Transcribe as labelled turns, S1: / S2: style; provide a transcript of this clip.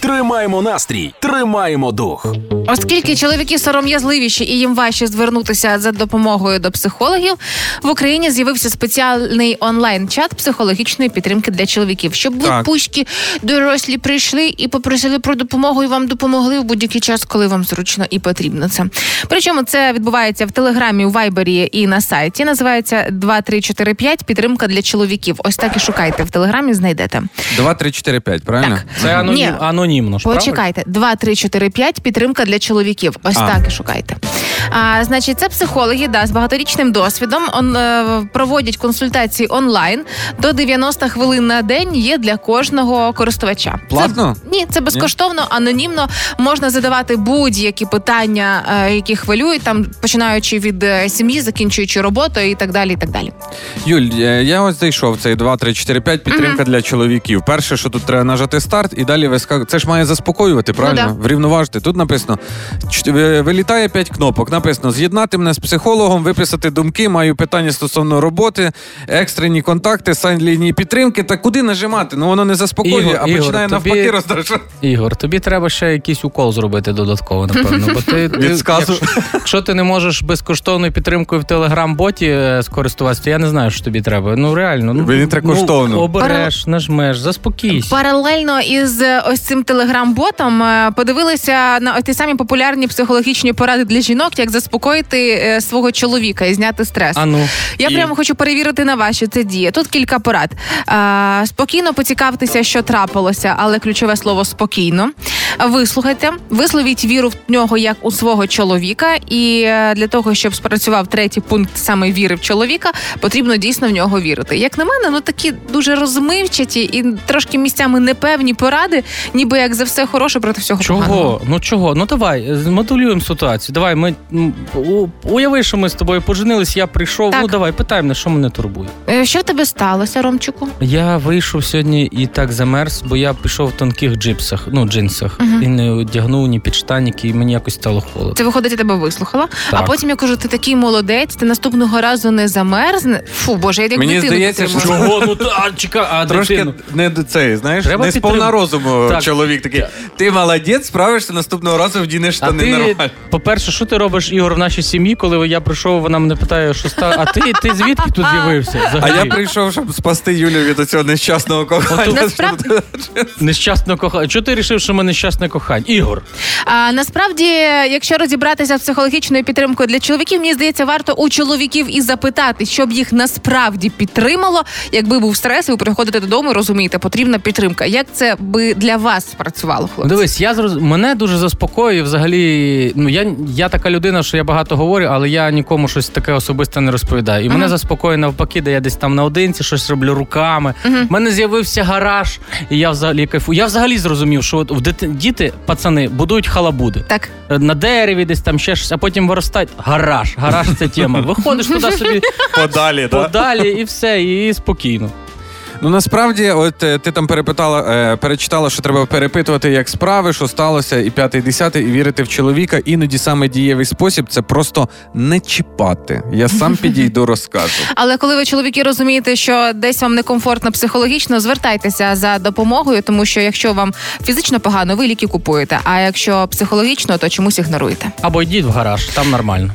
S1: Тримаємо настрій, тримаємо дух.
S2: Оскільки чоловіки сором'язливіші і їм важче звернутися за допомогою до психологів, в Україні з'явився спеціальний онлайн-чат психологічної підтримки для чоловіків, щоб ви
S3: Так.
S2: пупсики дорослі прийшли і попросили про допомогу, і вам допомогли в будь-який час, коли вам зручно і потрібно це. Причому це відбувається в телеграмі, у вайбері і на сайті. Називається 2345 підтримка для чоловіків. Ось так і шукайте в телеграмі. Знайдете.
S3: 2, 3, 4, 5, правильно?
S2: Так.
S4: Це анонім,
S2: Ні.
S4: анонімно ж, правильно?
S2: Почекайте, 2, 3, 4, 5, підтримка для чоловіків. Ось
S3: А.
S2: так і шукайте. А, значить, це психологи да, з багаторічним досвідом. Он, е, проводять консультації онлайн. До 90 хвилин на день є для кожного користувача.
S3: Платно?
S2: Це, ні, це безкоштовно, анонімно. Можна задавати будь-які питання, е, які хвилюють, там починаючи від е, сім'ї, закінчуючи роботою і так далі. І так далі.
S3: Юль, я ось зайшов в цей 2, 3, 4, 5 підтримка для чоловіків. Перше, що тут треба нажати старт, і далі ви це ж має заспокоювати, правильно?
S2: Ну да.
S3: Врівноважити. Тут написано: вилітає 5 кнопок. Написано: з'єднати мене з психологом, виписати думки, маю питання стосовно роботи, екстрені контакти, сайн лінії підтримки. Та куди нажимати? Ну воно не заспокоює,
S4: Ігор,
S3: а
S4: Ігор,
S3: починає
S4: тобі-
S3: навпаки роздражати.
S4: Ігор, тобі треба ще якийсь укол зробити додатково, напевно. Бо ти, ти
S3: сказу.
S4: Якщо, якщо ти не можеш безкоштовною підтримкою в телеграм-боті е, скористуватися, то я не знаю, що тобі треба. Ну реально, ну
S3: Мені треба коштовно.
S4: Ну, обереш, нажмеш, заспокійся.
S2: Паралельно із е, ось цим телеграм-ботом е, подивилися на ті самі популярні психологічні поради для жінок, як заспокоїти е, свого чоловіка і зняти стрес.
S4: А ну.
S2: Я
S3: І-
S2: прямо хочу перевірити на вас, що це діє. Тут кілька порад. А, спокійно поцікавтеся, що трапилося, але ключове слово спокійно. Вислухайте, висловіть віру в нього як у свого чоловіка. І е, для того, щоб спрацював третій пункт саме віри в чоловіка, потрібно дійсно в нього вірити. Як на мене, ну такі дуже розмивчаті і трошки місцями непевні поради, ніби як за все хороше проти всього поганого.
S4: Чого? Ну чого? Ну давай, змоделюємо ситуацію. Давай, ми у- уяви, що ми з тобою поженились, я прийшов.
S2: Так.
S4: Ну давай, питай мене, що мене турбує.
S2: Е, Що в тебе сталося, Ромчику?
S4: Я вийшов сьогодні і так замерз, бо я пішов в тонких джипсах, ну джинсах,
S2: Мгм.
S4: і не одягнув ні підштаніки, і мені якось стало холодно.
S2: Це виходить, я тебе вислухала. А потім я кажу, ти такий молодець, ти наступного разу не замерзне. Фу, боже, я як
S3: Мені
S2: дитину
S3: здається, що.
S4: Чого? Ну та чекай, а
S3: Трошки
S4: дитину?
S3: не до цей, знаєш,
S4: Треба
S3: не сповна
S4: підтрим-
S3: розуму
S4: Так.
S3: чоловік такий. Ти молодець, справишся наступного разу вдінеш штани
S4: ти,
S3: нормально.
S4: по-перше, що ти робиш, Ігор, в нашій сім'ї, коли я прийшов, вона мене питає, що ста. А ти, ти звідки тут з'явився?
S3: А я прийшов, щоб спасти Юлю від цього нещасного кохання.
S2: Насправді-
S4: Нещасне кохання. Чого ти вирішив, що ми нещасне кохання? Ігор.
S2: А насправді, якщо розібратися з психологічною підтримкою для чоловіків, мені здається, варто у чоловіків і запитати, щоб їх насправді підтримало. Якби був стрес, ви приходите додому і розумієте, потрібна підтримка. Як це би для вас спрацювало,
S4: Ну,
S2: хлопці?
S4: Дивись, я зроз... мене дуже заспокоює взагалі. Ну я, я така людина, що я багато говорю, але я нікому щось таке особисте не розповідаю. І мене
S2: Ага.
S4: заспокоює навпаки, де я десь там наодинці щось роблю руками. У мене з'явився гараж, і я взагалі кайфую. Я взагалі зрозумів, що от в дити... діти, пацани, будують халабуди.
S2: Так,
S4: Е, На дереві десь там ще щось, а потім виростать Гараж. Гараж це тема. Виходиш туди собі
S3: Подалі, так?
S4: подалі і все, і спокійно.
S3: Ну насправді, от е, ти там перепитала, е, перечитала, що треба перепитувати, як справи, що сталося, і п'ятий, десятий, і вірити в чоловіка. Іноді саме дієвий спосіб це просто не чіпати. Я сам підійду, розкажу.
S2: але коли ви чоловіки розумієте, що десь вам некомфортно психологічно, звертайтеся за допомогою, тому що якщо вам фізично погано, ви ліки купуєте. А якщо психологічно, то чомусь ігноруєте.
S4: Або йдіть в гараж, там нормально.